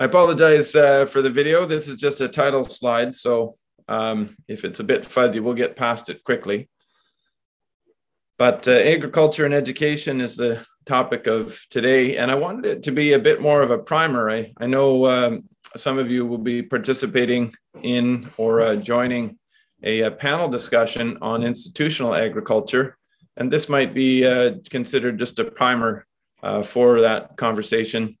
I apologize uh, for the video. This is just a title slide, so um, if it's a bit fuzzy, we'll get past it quickly. But uh, agriculture and education is the topic of today, and I wanted it to be a bit more of a primer. I, I know um, some of you will be participating in or uh, joining a, a, panel discussion on institutional agriculture, and this might be uh, considered just a primer uh, for that conversation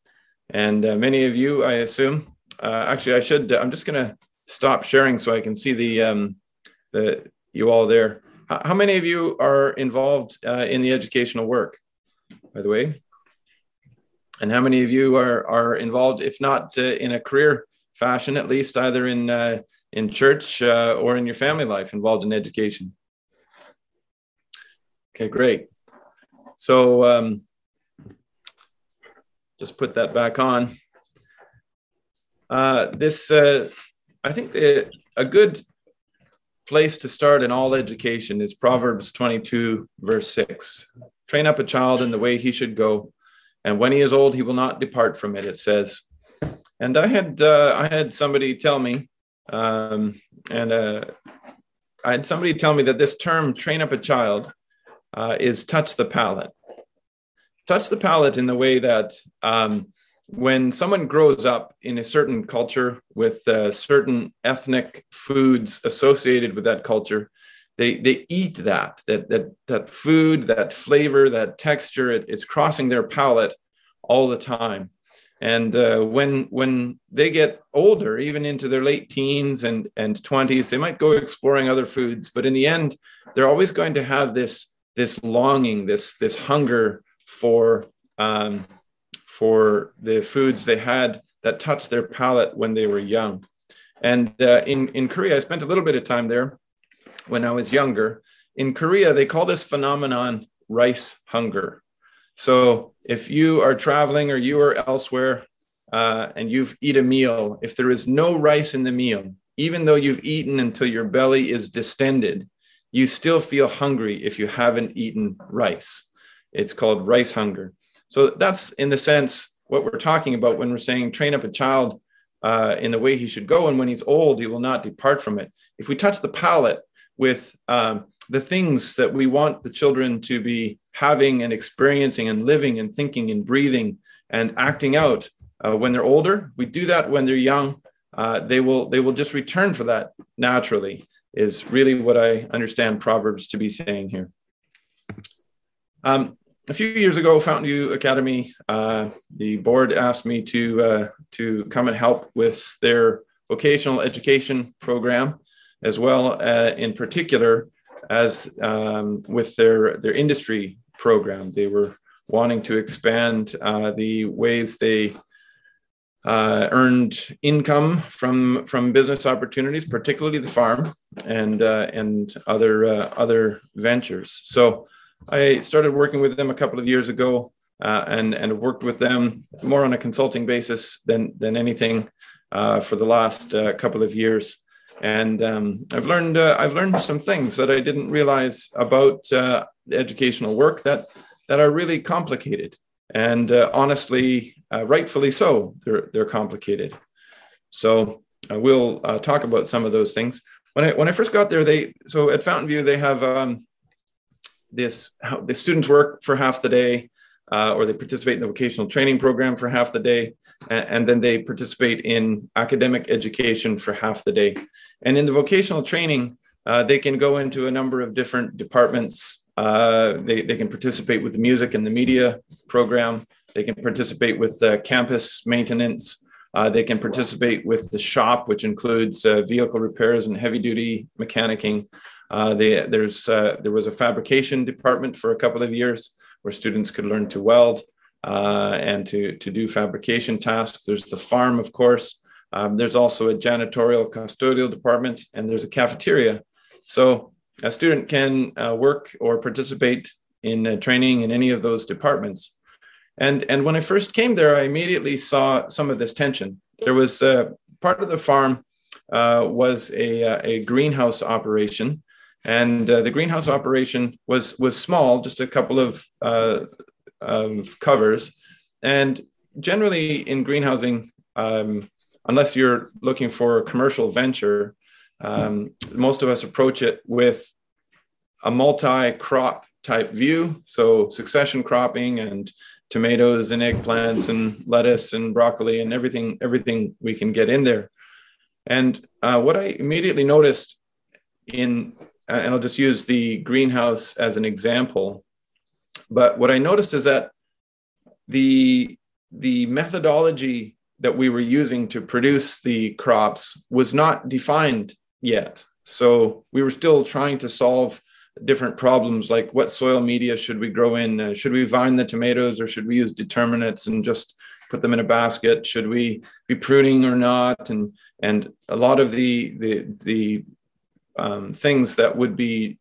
and uh, many of you, I assume, uh, actually, I should, I'm just going to stop sharing so I can see the, um, the you all there. How many of you are involved uh, in the educational work, by the way? And how many of you are, are involved, if not uh, in a career fashion, at least either in, uh, in church uh, or in your family life, involved in education? Okay, great. So, um, just put that back on. Uh, this, uh, I think the, a good place to start in all education is Proverbs 22, verse 6. Train up a child in the way he should go, and when he is old, he will not depart from it, it says. And I had, uh, I had somebody tell me, um, and uh, I had somebody tell me that this term, train up a child, uh, is touch the palate touch the palate in the way that um, when someone grows up in a certain culture with uh, certain ethnic foods associated with that culture, they they eat that that that that food, that flavor, that texture. It, it's crossing their palate all the time. And uh, when when they get older, even into their late teens and and twenties, they might go exploring other foods. But in the end, they're always going to have this this longing, this this hunger for um, for the foods they had that touched their palate when they were young. And uh, in in Korea, I spent a little bit of time there when I was younger. In Korea, they call this phenomenon rice hunger. So if you are traveling or you are elsewhere uh, and you've eat a meal, if there is no rice in the meal, even though you've eaten until your belly is distended, you still feel hungry if you haven't eaten rice. It's called rice hunger. So that's in the sense what we're talking about when we're saying train up a child uh, in the way he should go, and when he's old, he will not depart from it. If we touch the palate with um, the things that we want the children to be having and experiencing and living and thinking and breathing and acting out uh, when they're older, we do that when they're young. Uh, they will they will just return for that naturally. Is really what I understand Proverbs to be saying here. Um, a few years ago, Fountainview Academy, uh, the board asked me to uh, to come and help with their vocational education program, as well uh, in particular as um, with their their industry program. They were wanting to expand uh, the ways they uh, earned income from from business opportunities, particularly the farm and uh, and other other ventures. So. I started working with them a couple of years ago, uh, and and worked with them more on a consulting basis than than anything uh, for the last uh, couple of years. And um, I've learned uh, I've learned some things that I didn't realize about uh, educational work that that are really complicated. And uh, honestly, rightfully so, they're they're complicated. So we'll talk about some of those things. When I when I first got there, they so at Fountainview they have um, this the students work for half the day uh, or they participate in the vocational training program for half the day and, and, then they participate in academic education for half the day. And in the vocational training uh, they can go into a number of different departments. Uh, they, they can participate with the music and the media program. They can participate with campus maintenance. Uh, they can participate with the shop which includes uh, vehicle repairs and heavy duty mechanicking uh, they, there's, uh, there was a fabrication department for a couple of years where students could learn to weld uh, and to, to do fabrication tasks. There's the farm, of course. Um, there's also a janitorial custodial department, and there's a cafeteria. So a student can uh, work or participate in uh, training in any of those departments. And, and when I first came there, I immediately saw some of this tension. There was part of the farm was a, a greenhouse operation and uh, the greenhouse operation was was small, just a couple of uh, of covers. And generally in greenhousing, um, unless you're looking for a commercial venture, um, most of us approach it with a multi-crop type view. So succession cropping and tomatoes and eggplants and lettuce and broccoli and everything, everything we can get in there. And uh, what I immediately noticed in, and I'll just use the greenhouse as an example, but what I noticed is that the the methodology that we were using to produce the crops was not defined yet. So we were still trying to solve different problems like what soil media should we grow in? Uh, should we vine the tomatoes or should we use determinates and just put them in a basket? Should we be pruning or not? And and a lot of the the the um, things that would be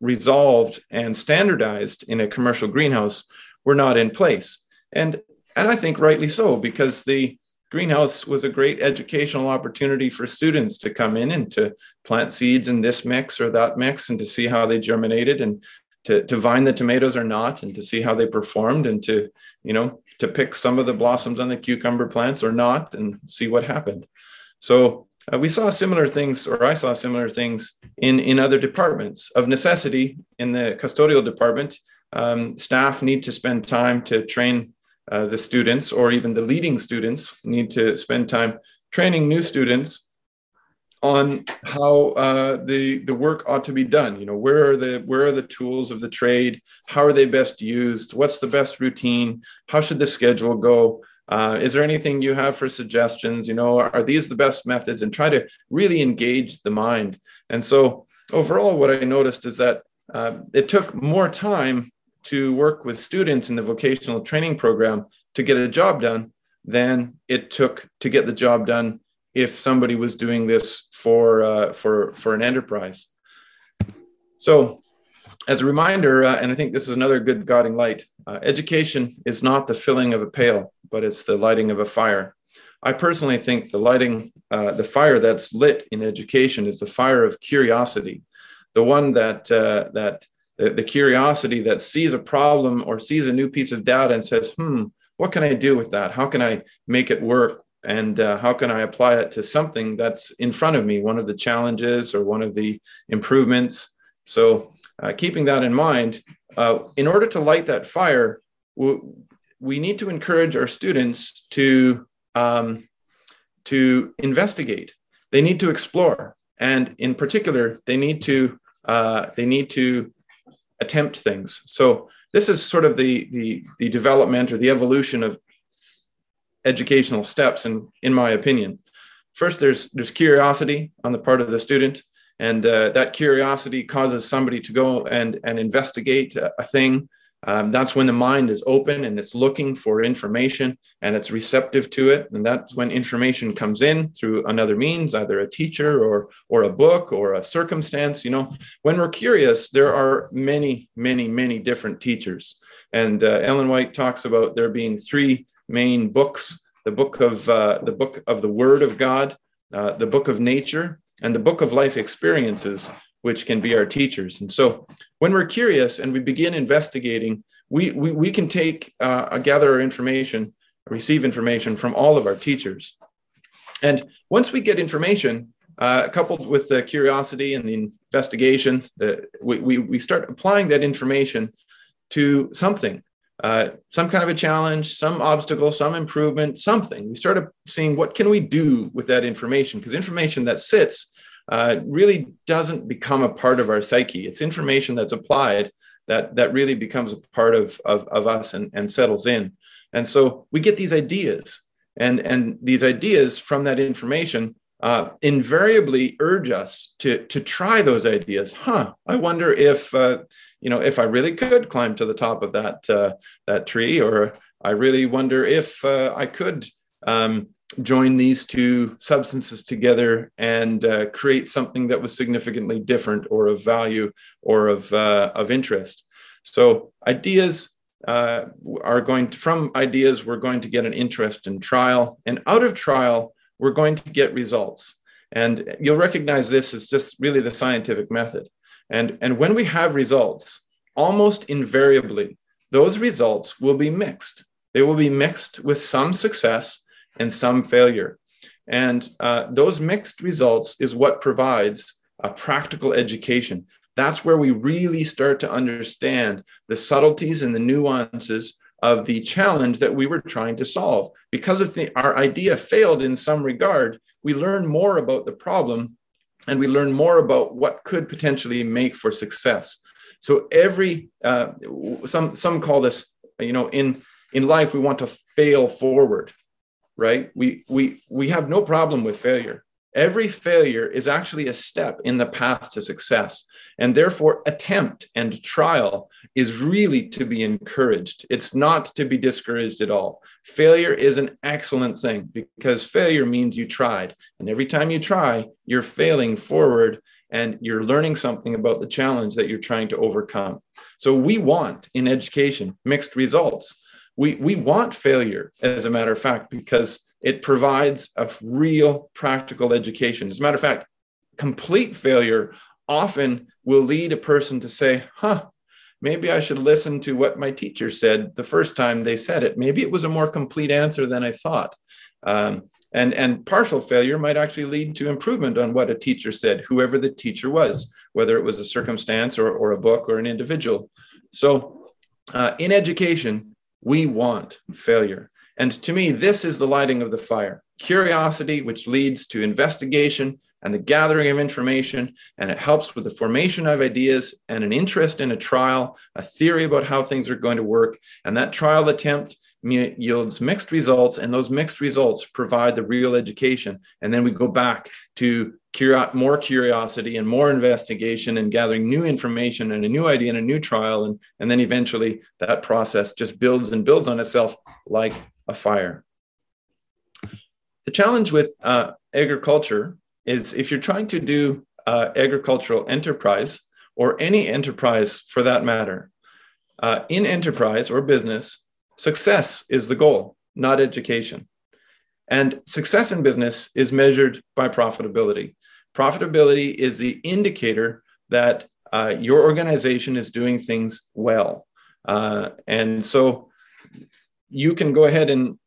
resolved and standardized in a commercial greenhouse were not in place. And and I think rightly so because the greenhouse was a great educational opportunity for students to come in and to plant seeds in this mix or that mix and to see how they germinated and to, to vine the tomatoes or not and to see how they performed and to you know to pick some of the blossoms on the cucumber plants or not and see what happened so uh, we saw similar things or i saw similar things in in other departments of necessity in the custodial department um, staff need to spend time to train uh, the students or even the leading students need to spend time training new students on how uh, the the work ought to be done. You know, where are the where are the tools of the trade? How are they best used? What's the best routine? How should the schedule go? Uh, is there anything you have for suggestions? You know, are these the best methods? And try to really engage the mind. And so overall, what I noticed is that uh, it took more time to work with students in the vocational training program to get a job done than it took to get the job done if somebody was doing this for uh, for for an enterprise. So, as a reminder, uh, and I think this is another good guiding light: uh, education is not the filling of a pail, but it's the lighting of a fire. I personally think the lighting, uh, the fire that's lit in education, is the fire of curiosity, the one that uh, that the, the curiosity that sees a problem or sees a new piece of data and says, hmm, what can I do with that? How can I make it work? And uh, how can I apply it to something that's in front of me, one of the challenges or one of the improvements? So, uh, keeping that in mind, uh, in order to light that fire, we, we need to encourage our students to, um, to investigate. They need to explore. And in particular, they need to, uh, they need to attempt things. So this is sort of the the the development or the evolution of educational steps and in, in my opinion first there's there's curiosity on the part of the student and uh, that curiosity causes somebody to go and and investigate a, a thing. Um, that's when the mind is open and it's looking for information and it's receptive to it. And that's when information comes in through another means either a teacher or or a book or a circumstance you know. When we're curious there are many many many different teachers. And uh, ellen white talks about there being three main books the book of uh, the book of the word of god uh, the book of nature and the book of life experiences which can be our teachers. And so when we're curious and we begin investigating, we, we, we can take, uh, gather our information, receive information from all of our teachers. And once we get information, uh, coupled with the curiosity and the investigation, the, we, we, we start applying that information to something, uh, some kind of a challenge, some obstacle, some improvement, something. We start seeing what can we do with that information because information that sits uh, really doesn't become a part of our psyche. It's information that's applied that, that really becomes a part of, of, of us and, and settles in. And so we get these ideas, and, and these ideas from that information uh, invariably urge us to, to try those ideas. Huh, I wonder if, uh, you know, if I really could climb to the top of that, uh, that tree, or I really wonder if uh, I could um, join these two substances together and uh, create something that was significantly different or of value or of, uh, of interest. So ideas uh, are going to, from ideas, we're going to get an interest in trial. And out of trial, we're going to get results. And you'll recognize this as just really the scientific method. And, and when we have results, almost invariably, those results will be mixed. They will be mixed with some success and some failure. And uh, those mixed results is what provides a practical education. That's where we really start to understand the subtleties and the nuances of the challenge that we were trying to solve. Because if the, our idea failed in some regard, we learn more about the problem and we learn more about what could potentially make for success. So every uh, some some call this you know in in life we want to fail forward, right? We we we have no problem with failure. Every failure is actually a step in the path to success. And therefore, attempt and trial is really to be encouraged. It's not to be discouraged at all. Failure is an excellent thing because failure means you tried. And every time you try, you're failing forward and you're learning something about the challenge that you're trying to overcome. So, we want in education mixed results. We, we want failure, as a matter of fact, because it provides a real practical education. As a matter of fact, complete failure often will lead a person to say, huh, maybe I should listen to what my teacher said the first time they said it. Maybe it was a more complete answer than I thought. Um, and, and partial failure might actually lead to improvement on what a teacher said, whoever the teacher was, whether it was a circumstance or, or a book or an individual. So uh, in education, we want failure. And to me, this is the lighting of the fire curiosity, which leads to investigation and the gathering of information, and it helps with the formation of ideas and an interest in a trial, a theory about how things are going to work. And that trial attempt yields mixed results, and those mixed results provide the real education. And then we go back to more curiosity and more investigation and gathering new information and a new idea and a new trial. And, and then eventually that process just builds and builds on itself like a fire. The challenge with uh, agriculture is if you're trying to do uh, agricultural enterprise or any enterprise for that matter, uh, in enterprise or business, success is the goal, not education. And success in business is measured by profitability. Profitability is the indicator that uh, your organization is doing things well. Uh, and so you can go ahead and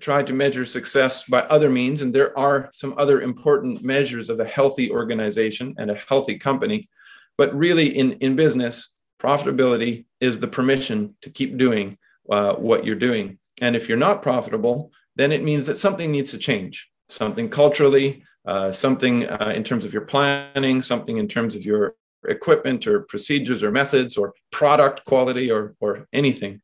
try to measure success by other means. And there are some other important measures of a healthy organization and a healthy company. But really, in, in business, profitability is the permission to keep doing uh, what you're doing. And if you're not profitable, then it means that something needs to change something culturally, uh, something uh, in terms of your planning, something in terms of your equipment or procedures or methods or product quality or, or anything.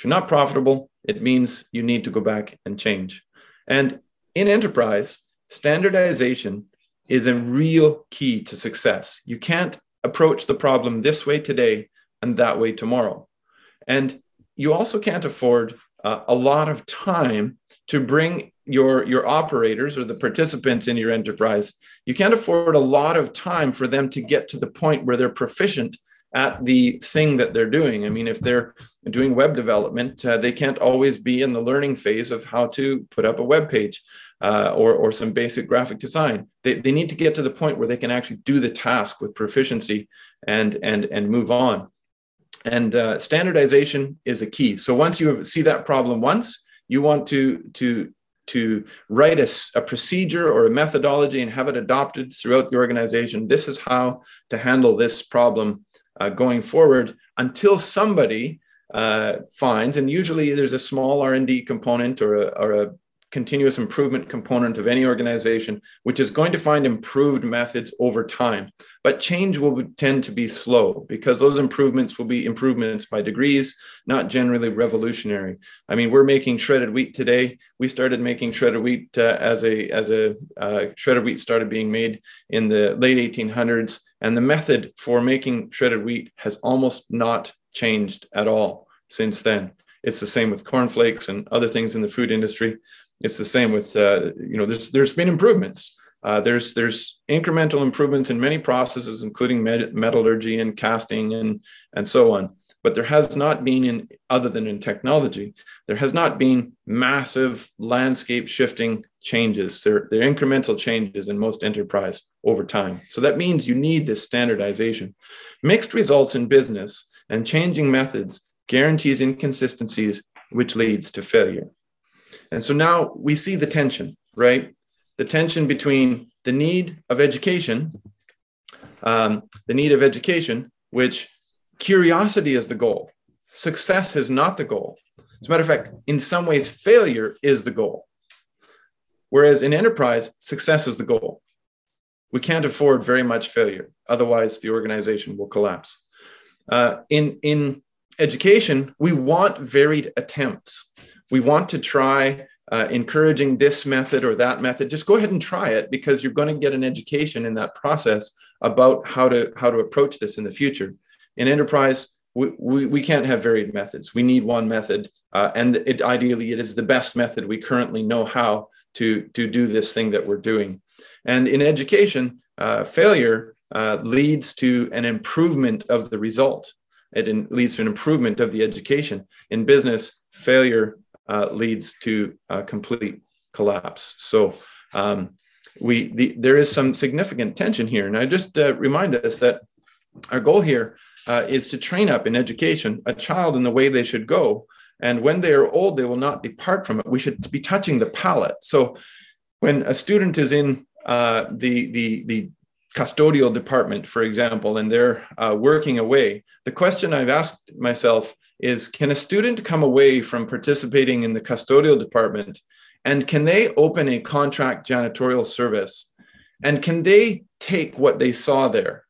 If you're not profitable, it means you need to go back and change. And in enterprise, standardization is a real key to success. You can't approach the problem this way today and that way tomorrow. And you also can't afford uh, a lot of time to bring your your operators or the participants in your enterprise you can't afford a lot of time for them to get to the point where they're proficient at the thing that they're doing. I mean, if they're doing web development, uh, they can't always be in the learning phase of how to put up a web page uh, or, or some basic graphic design. They, they need to get to the point where they can actually do the task with proficiency and, and, and move on. And uh, standardization is a key. So once you see that problem once, you want to, to, to write a, a procedure or a methodology and have it adopted throughout the organization. This is how to handle this problem uh, going forward until somebody uh, finds, and usually there's a small R&D component or a, or a continuous improvement component of any organization, which is going to find improved methods over time. But change will tend to be slow because those improvements will be improvements by degrees, not generally revolutionary. I mean, we're making shredded wheat today. We started making shredded wheat uh, as a as a uh, shredded wheat started being made in the late 1800s. And the method for making shredded wheat has almost not changed at all since then. It's the same with cornflakes and other things in the food industry. It's the same with uh, you know there's there's been improvements. Uh, there's there's incremental improvements in many processes, including met- metallurgy and casting and and so on. But there has not been in other than in technology, there has not been massive landscape shifting changes. They're, they're incremental changes in most enterprise over time. So that means you need this standardization. Mixed results in business and changing methods guarantees inconsistencies, which leads to failure. And so now we see the tension, right? The tension between the need of education, um, the need of education, which curiosity is the goal. Success is not the goal. As a matter of fact, in some ways, failure is the goal. Whereas in enterprise, success is the goal. We can't afford very much failure. Otherwise, the organization will collapse. Uh, in, in education, we want varied attempts. We want to try uh, encouraging this method or that method. Just go ahead and try it because you're going to get an education in that process about how to how to approach this in the future. In enterprise, we, we, we can't have varied methods. We need one method, uh, and it, ideally, it is the best method we currently know how to to do this thing that we're doing. And in education, uh, failure uh, leads to an improvement of the result. It in, leads to an improvement of the education. In business, failure uh, leads to complete collapse. So um, we the, there is some significant tension here. And I just uh, remind us that our goal here uh, is to train up in education a child in the way they should go. And when they are old, they will not depart from it. We should be touching the palate. So when a student is in uh, the, the, the custodial department, for example, and they're uh, working away, the question I've asked myself is can a student come away from participating in the custodial department? And can they open a contract janitorial service? And can they take what they saw there?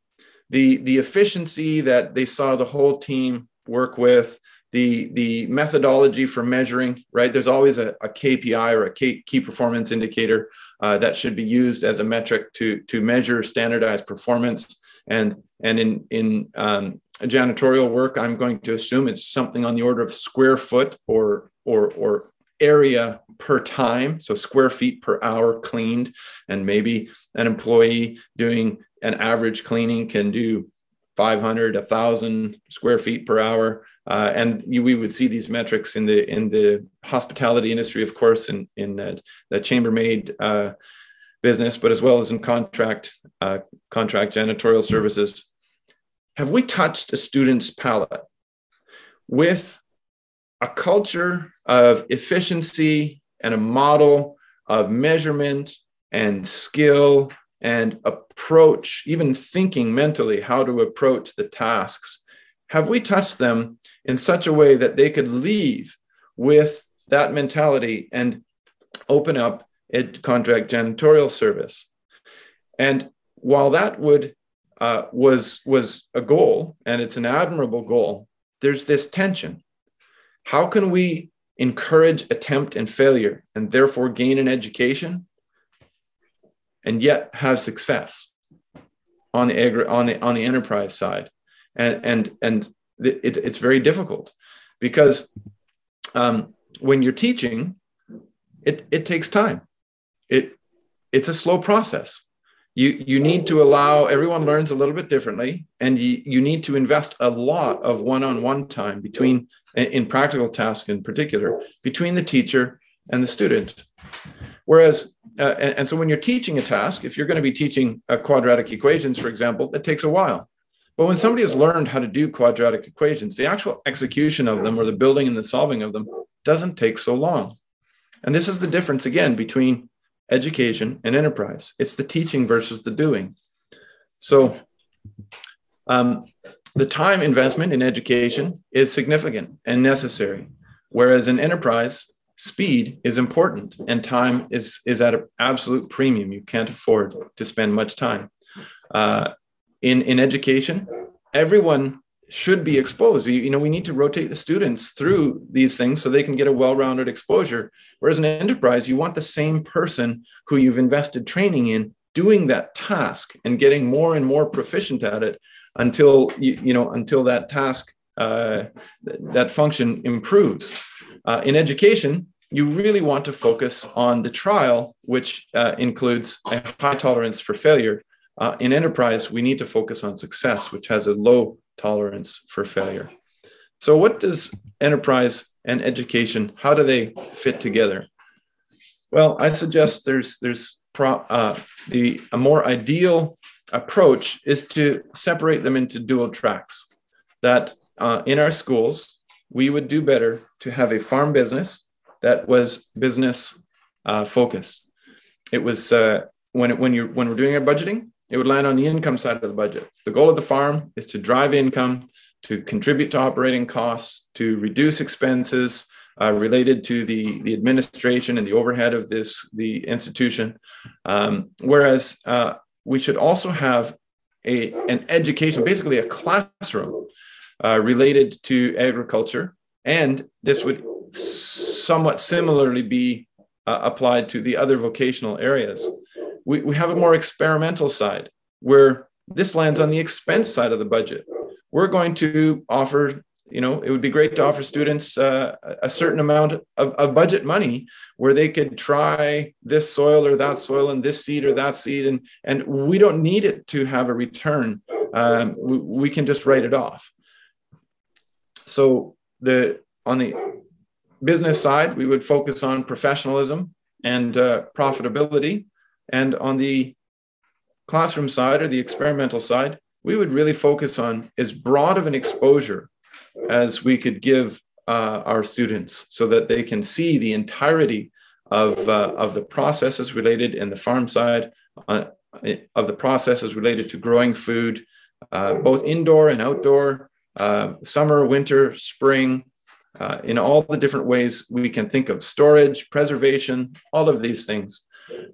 The the efficiency that they saw the whole team work with the the methodology for measuring right? There's always a, a kpi or a key, performance indicator uh, that should be used as a metric to to measure standardized performance. And and in in um, janitorial work i'm going to assume it's something on the order of square foot or or or area per time so square feet per hour cleaned. And maybe an employee doing an average cleaning can do 500 1000 square feet per hour. Uh, and you, we would see these metrics in the in the hospitality industry of course in in uh, the chambermaid uh, business but as well as in contract uh, contract janitorial services have we touched a student's palate with a culture of efficiency and a model of measurement and skill and approach, even thinking mentally how to approach the tasks, have we touched them in such a way that they could leave with that mentality and open up a contract janitorial service? And while that would uh, was was a goal, and it's an admirable goal, there's this tension. How can we encourage attempt and failure and therefore gain an education and yet have success on the agri- on the on the enterprise side? And and and it, it's very difficult because um, when you're teaching it it takes time. It it's a slow process you you need to allow everyone learns a little bit differently and you, you need to invest a lot of one-on-one time between in practical tasks in particular between the teacher and the student. Whereas uh, and, and, so when you're teaching a task if you're going to be teaching uh, quadratic equations for example it takes a while. But when somebody has learned how to do quadratic equations the actual execution of them or the building and the solving of them doesn't take so long. And this is the difference again between education and enterprise. It's the teaching versus the doing. So um, the time investment in education is significant and necessary whereas in enterprise speed is important and time is is at an absolute premium. You can't afford to spend much time. Uh, in in education everyone should be exposed. You, you know we need to rotate the students through these things so they can get a well-rounded exposure. Whereas in enterprise you want the same person who you've invested training in doing that task and getting more and more proficient at it until you, you know until that task uh, that function improves. Uh, in education, you really want to focus on the trial, which uh, includes a high tolerance for failure. Uh, in enterprise, we need to focus on success, which has a low tolerance for failure. So, what does enterprise and education? How do they fit together? Well, I suggest there's there's pro, uh, the a more ideal approach is to separate them into dual tracks. That uh, in our schools, we would do better to have a farm business that was business uh, focused. It was uh, when it, when you when we're doing our budgeting, it would land on the income side of the budget. The goal of the farm is to drive income, to contribute to operating costs, to reduce expenses uh, related to the, the administration and the overhead of this the institution. Um, whereas uh, we should also have a, an education, basically a classroom uh, related to agriculture. And this would somewhat similarly be uh, applied to the other vocational areas. We, we have a more experimental side where this lands on the expense side of the budget. We're going to offer, you know, it would be great to offer students uh, a certain amount of, of budget money where they could try this soil or that soil and this seed or that seed. And, and we don't need it to have a return. Um, we, we can just write it off. So the on the business side, we would focus on professionalism and uh, profitability. And on the classroom side or the experimental side, we would really focus on as broad of an exposure as we could give uh, our students so that they can see the entirety of, uh, of the processes related in the farm side, uh, of the processes related to growing food, uh, both indoor and outdoor, uh, summer, winter, spring, uh, in all the different ways we can think of storage, preservation, all of these things.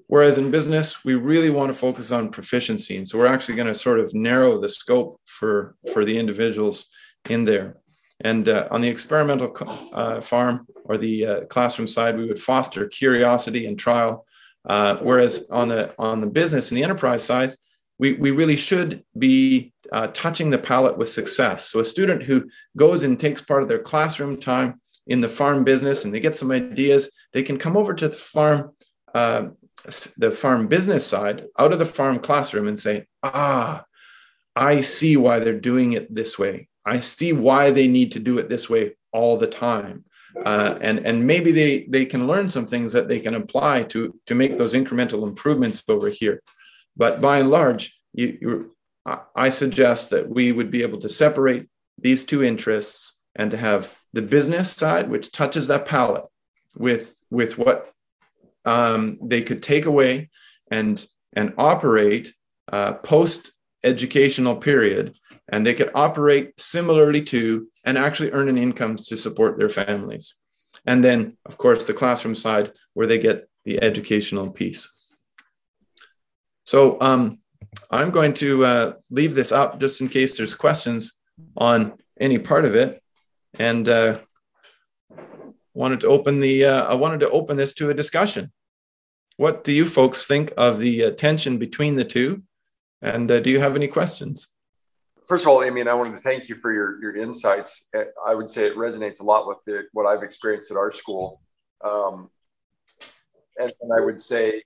Whereas in business, we really want to focus on proficiency. And so we're actually going to sort of narrow the scope for, for the individuals in there. And uh, on the experimental uh, farm or the uh, classroom side, we would foster curiosity and trial. Uh, whereas on the on the business and the enterprise side, we, we really should be uh, touching the palate with success. So a student who goes and takes part of their classroom time in the farm business and they get some ideas, they can come over to the farm, uh, the farm business side out of the farm classroom and say, ah, I see why they're doing it this way. I see why they need to do it this way all the time. Uh, and and maybe they they can learn some things that they can apply to to make those incremental improvements over here. But by and large, you, I suggest that we would be able to separate these two interests and to have the business side, which touches that palate with, with what um, they could take away and, and operate uh, post educational period. And they could operate similarly to and actually earn an income to support their families. And then, of course, the classroom side where they get the educational piece. So um, I'm going to uh, leave this up just in case there's questions on any part of it, and uh, wanted to open the uh, I wanted to open this to a discussion. What do you folks think of the uh, tension between the two, and uh, do you have any questions? First of all, I mean, I wanted to thank you for your your insights. I would say it resonates a lot with the, what I've experienced at our school, um, and, and I would say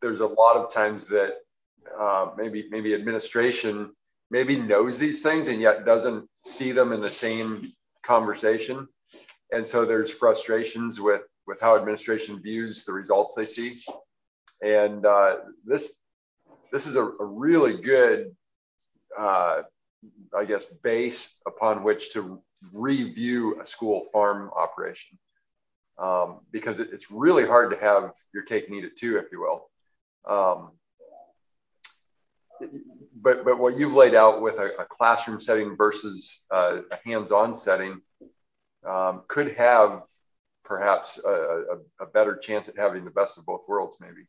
there's a lot of times that uh, maybe maybe administration maybe knows these things and yet doesn't see them in the same conversation and so there's frustrations with with how administration views the results they see and uh, this this is a, a really good uh, i guess base upon which to review a school farm operation um, because it, it's really hard to have your cake and eat it too, if you will. Um, but but what you've laid out with a, a classroom setting versus uh, a hands-on setting um, could have perhaps a, a, a, better chance at having the best of both worlds, maybe.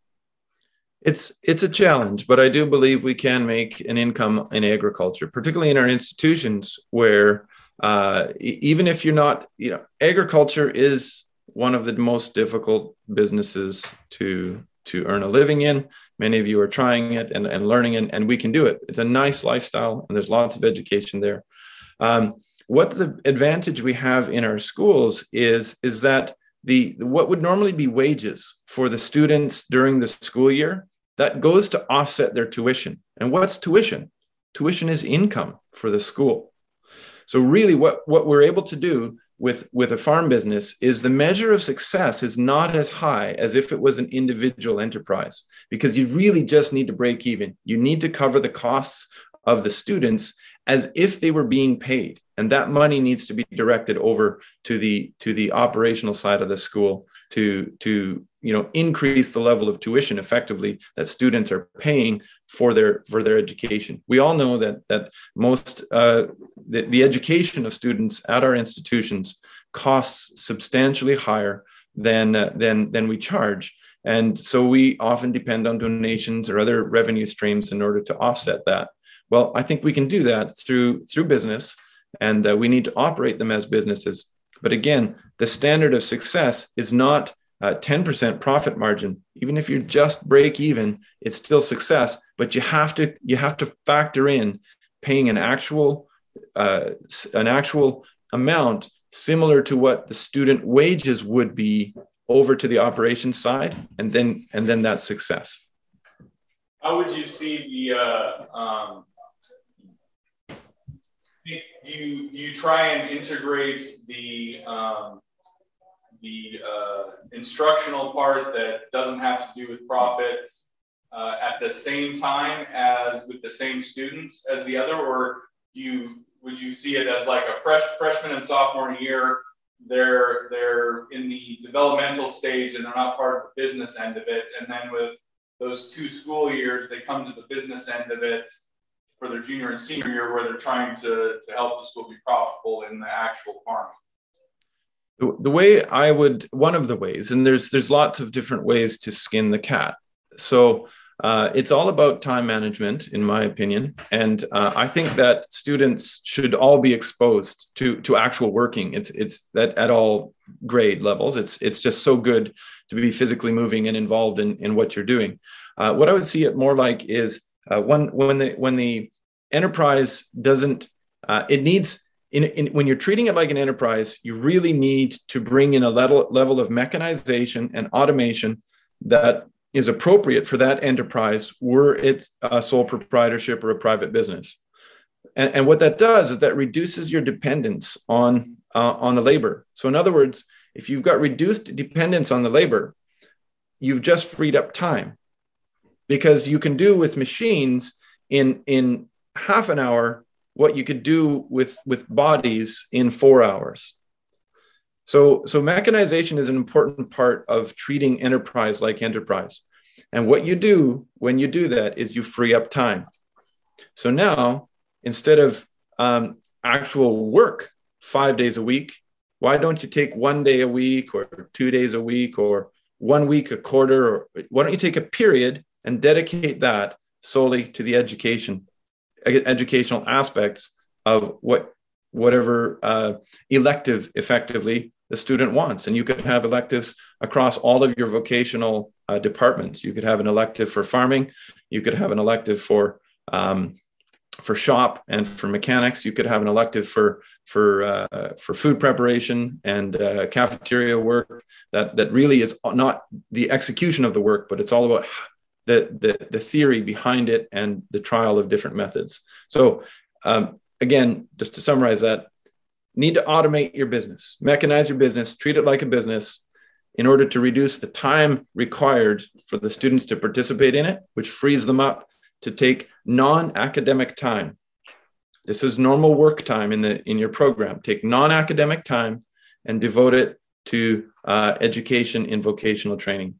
It's it's a challenge, but I do believe we can make an income in agriculture, particularly in our institutions where uh, even if you're not, you know, agriculture is one of the most difficult businesses to to earn a living in. Many of you are trying it and, and learning it, and we can do it. It's a nice lifestyle, and there's lots of education there. Um, what the advantage we have in our schools is is that the what would normally be wages for the students during the school year that goes to offset their tuition. And what's tuition? Tuition is income for the school. So really, what what we're able to do with with a farm business is the measure of success is not as high as if it was an individual enterprise because you really just need to break even you need to cover the costs of the students as if they were being paid and that money needs to be directed over to the to the operational side of the school to to you know increase the level of tuition effectively that students are paying for their for their education. We all know that that most uh, the, the education of students at our institutions costs substantially higher than uh, than than we charge. And so we often depend on donations or other revenue streams in order to offset that. Well i think we can do that through through business and uh, we need to operate them as businesses. But again the standard of success is not uh, 10% profit margin. Even if you're just break even it's still success but you have to you have to factor in paying an actual uh, an actual amount similar to what the student wages would be over to the operations side and then and then that success. How would you see the uh, um, you do you try and integrate the um, the uh, instructional part that doesn't have to do with profit uh, at the same time as with the same students as the other, or you would you see it as like a fresh freshman and sophomore year? They're they're in the developmental stage and they're not part of the business end of it, and then with those two school years, they come to the business end of it for their junior and senior year, where they're trying to, to help the school be profitable in the actual farming the, way I would one of the ways, and there's there's lots of different ways to skin the cat. So uh, it's all about time management, in my opinion, and uh, I think that students should all be exposed to to actual working. It's it's that at all grade levels. It's it's just so good to be physically moving and involved in in what you're doing. Uh, what I would see it more like is uh, when when the when the enterprise doesn't uh, it needs in, in, when you're treating it like an enterprise, you really need to bring in a level, level of mechanization and automation that is appropriate for that enterprise, were it a sole proprietorship or a private business. And, and what that does is that reduces your dependence on, uh, on the labor. So, in other words, if you've got reduced dependence on the labor, you've just freed up time because you can do with machines in, in half an hour what you could do with with bodies in four hours. So so mechanization is an important part of treating enterprise like enterprise. And what you do when you do that is you free up time. So now instead of um, actual work five days a week why don't you take one day a week or two days a week or one week a quarter or why don't you take a period and dedicate that solely to the education educational aspects of what whatever uh, elective effectively the student wants. And you could have electives across all of your vocational uh, departments. You could have an elective for farming. You could have an elective for um, for shop and for mechanics. You could have an elective for for uh, for food preparation and uh, cafeteria work. That that really is not the execution of the work but it's all about the, the, the theory behind it and the trial of different methods. So, um, again, just to summarize that, need to automate your business, mechanize your business, treat it like a business in order to reduce the time required for the students to participate in it, which frees them up to take non-academic time. This is normal work time in the in your program. Take non-academic time and devote it to uh, education in vocational training.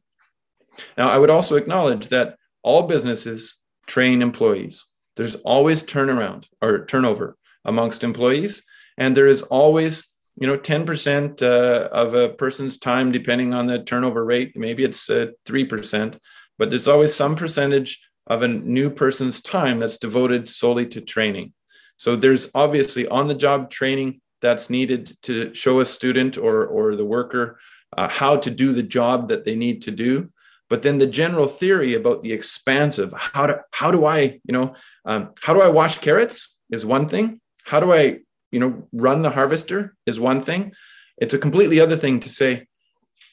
Now, I would also acknowledge that all businesses train employees. There's always turnaround or turnover amongst employees, and there is always you know 10% uh, of a person's time depending on the turnover rate. Maybe it's uh, 3% but there's always some percentage of a new person's time that's devoted solely to training. So there's obviously on the job training that's needed to show a student or, or the worker uh, how to do the job that they need to do but then the general theory about the expansive how do how do i you know um, how do i wash carrots is one thing. How do i you know run the harvester is one thing. It's a completely other thing to say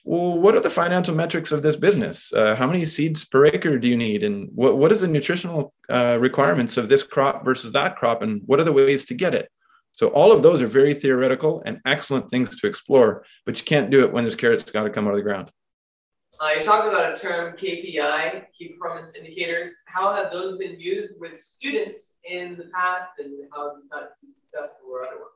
well what are the financial metrics of this business? Uh, how many seeds per acre do you need? And what, what is the nutritional uh, requirements of this crop versus that crop? And what are the ways to get it? So all of those are very theoretical and excellent things to explore but you can't do it when there's carrots got to come out of the ground uh, you talked about a term KPI, key performance indicators. How have those been used with students in the past, and how have you found it to be successful or otherwise?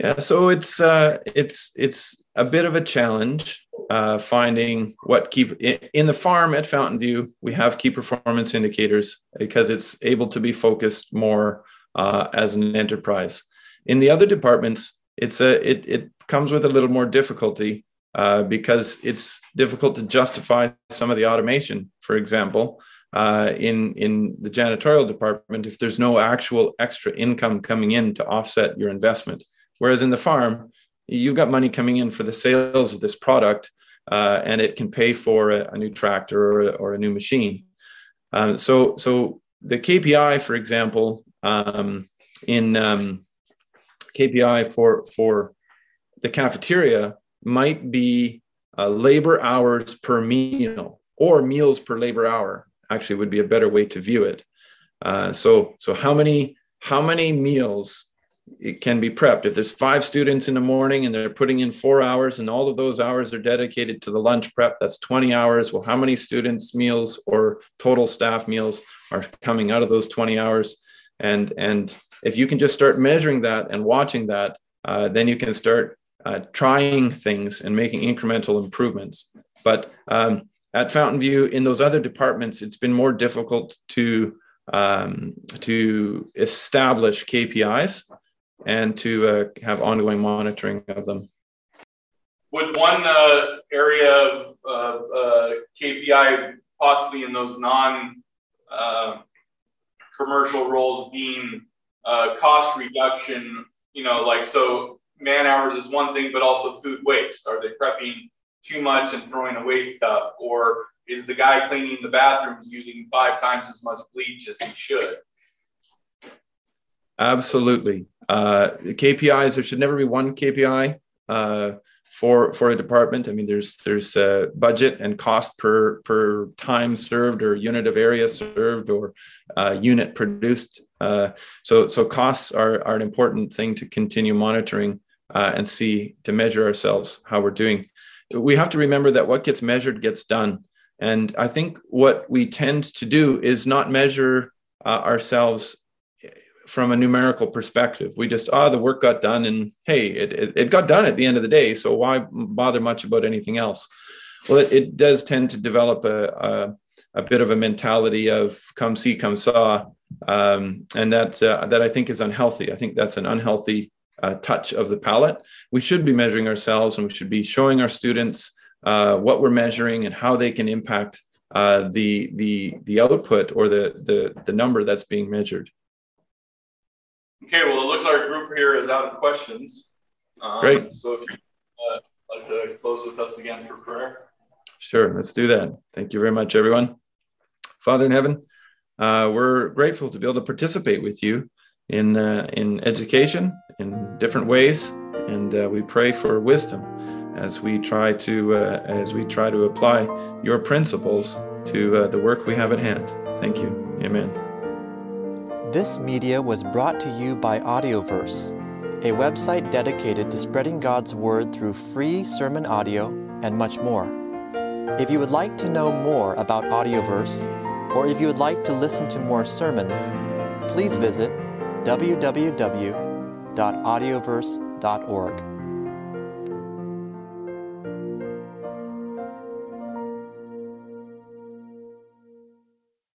Yeah, so it's uh, it's it's a bit of a challenge uh, finding what key in the farm at Fountainview. We have key performance indicators because it's able to be focused more uh, as an enterprise. In the other departments, it's a it it comes with a little more difficulty uh, because it's difficult to justify some of the automation. For example, uh, in in the janitorial department, if there's no actual extra income coming in to offset your investment, whereas in the farm, you've got money coming in for the sales of this product, uh, and it can pay for a, a new tractor or a, or a new machine. Um, so so the KPI, for example, um, in um, KPI for for the cafeteria might be uh, labor hours per meal or meals per labor hour actually would be a better way to view it. Uh, so so how many how many meals it can be prepped? If there's five students in the morning and they're putting in four hours and all of those hours are dedicated to the lunch prep that's 20 hours. Well how many students meals or total staff meals are coming out of those 20 hours? And and if you can just start measuring that and watching that uh, then you can start uh, trying things and making incremental improvements. But um, at Fountainview in those other departments it's been more difficult to um, to establish kpis and to uh, have ongoing monitoring of them. Would one uh, area of, uh, kpi possibly in those non uh, commercial roles being uh, cost reduction, you know, like so man hours is one thing, but also food waste. Are they prepping too much and throwing away stuff? Or is the guy cleaning the bathrooms using five times as much bleach as he should? Absolutely. Uh, the KPIs, there should never be one KPI. Uh, for for a department. I mean, there's there's budget and cost per per time served or unit of area served or uh, unit produced. Uh, so so costs are are an important thing to continue monitoring uh, and see to measure ourselves how we're doing. We have to remember that what gets measured gets done. And I think what we tend to do is not measure uh, ourselves from a numerical perspective. We just, ah, oh, the work got done and hey, it, it, it, got done at the end of the day. So why bother much about anything else? Well, it, it does tend to develop a, a, a, bit of a mentality of come see, come saw. Um, and that, uh, that I think is unhealthy. I think that's an unhealthy uh, touch of the palette. We should be measuring ourselves and we should be showing our students uh, what we're measuring and how they can impact uh, the, the, the output or the, the, the number that's being measured. Okay, well, it looks like our group here is out of questions. Um, Great. So if you'd uh, like to close with us again for prayer. Sure, let's do that. Thank you very much, everyone. Father in heaven, uh, we're grateful to be able to participate with you in, uh, in education in different ways, and uh, we pray for wisdom as we try to uh, as we try to apply your principles to uh, the work we have at hand. Thank you. Amen. This media was brought to you by Audioverse, a website dedicated to spreading God's Word through free sermon audio and much more. If you would like to know more about Audioverse, or if you would like to listen to more sermons, please visit www.audioverse.org.